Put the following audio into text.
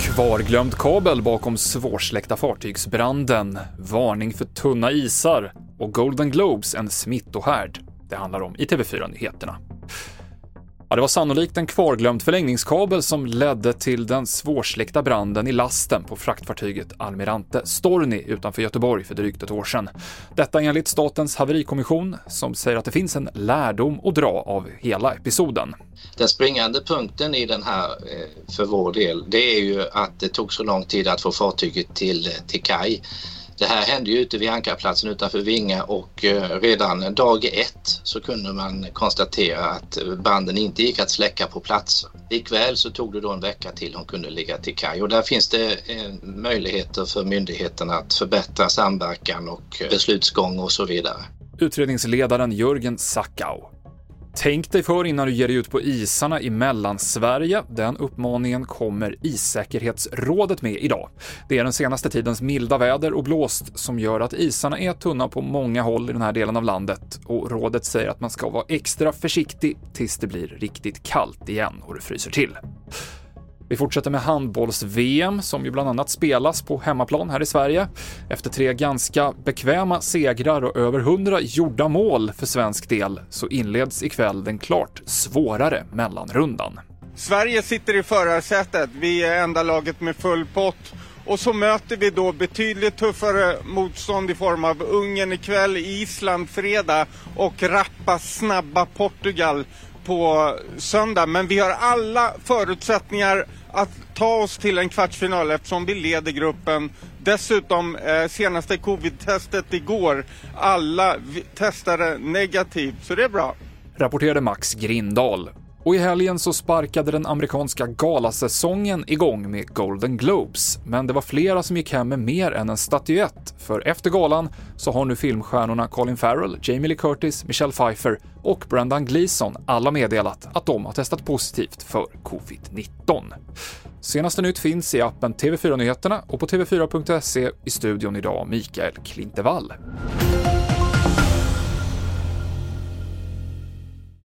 Kvarglömd kabel bakom svårsläckta fartygsbranden, varning för tunna isar och Golden Globes en smittohärd. Det handlar om i TV4-nyheterna. Ja, det var sannolikt en kvarglömd förlängningskabel som ledde till den svårsläckta branden i lasten på fraktfartyget Almirante Storni utanför Göteborg för drygt ett år sedan. Detta enligt Statens haverikommission som säger att det finns en lärdom att dra av hela episoden. Den springande punkten i den här eh, för vår del, det är ju att det tog så lång tid att få fartyget till, eh, till kaj. Det här hände ju ute vid ankarplatsen utanför Vinga och eh, redan dag ett så kunde man konstatera att banden inte gick att släcka på plats. Likväl så tog det då en vecka till hon kunde ligga till kaj och där finns det eh, möjligheter för myndigheterna att förbättra samverkan och eh, beslutsgång och så vidare. Utredningsledaren Jörgen Sackau Tänk dig för innan du ger dig ut på isarna i Mellansverige. Den uppmaningen kommer Issäkerhetsrådet med idag. Det är den senaste tidens milda väder och blåst som gör att isarna är tunna på många håll i den här delen av landet och rådet säger att man ska vara extra försiktig tills det blir riktigt kallt igen och det fryser till. Vi fortsätter med handbolls-VM som ju bland annat spelas på hemmaplan här i Sverige. Efter tre ganska bekväma segrar och över 100 gjorda mål för svensk del så inleds ikväll den klart svårare mellanrundan. Sverige sitter i förarsätet. Vi är enda laget med full pott. Och så möter vi då betydligt tuffare motstånd i form av Ungern ikväll, Island fredag och rappa, snabba Portugal på söndag. Men vi har alla förutsättningar att ta oss till en kvartsfinal eftersom vi leder gruppen. Dessutom eh, senaste covid-testet igår, alla testade negativt, så det är bra. Rapporterade Max Grindahl. Och i helgen så sparkade den amerikanska galasäsongen igång med Golden Globes, men det var flera som gick hem med mer än en statyett, för efter galan så har nu filmstjärnorna Colin Farrell, Jamie Lee Curtis, Michelle Pfeiffer och Brendan Gleeson alla meddelat att de har testat positivt för covid-19. Senaste nytt finns i appen TV4 Nyheterna och på tv4.se i studion idag Mikael Klintevall.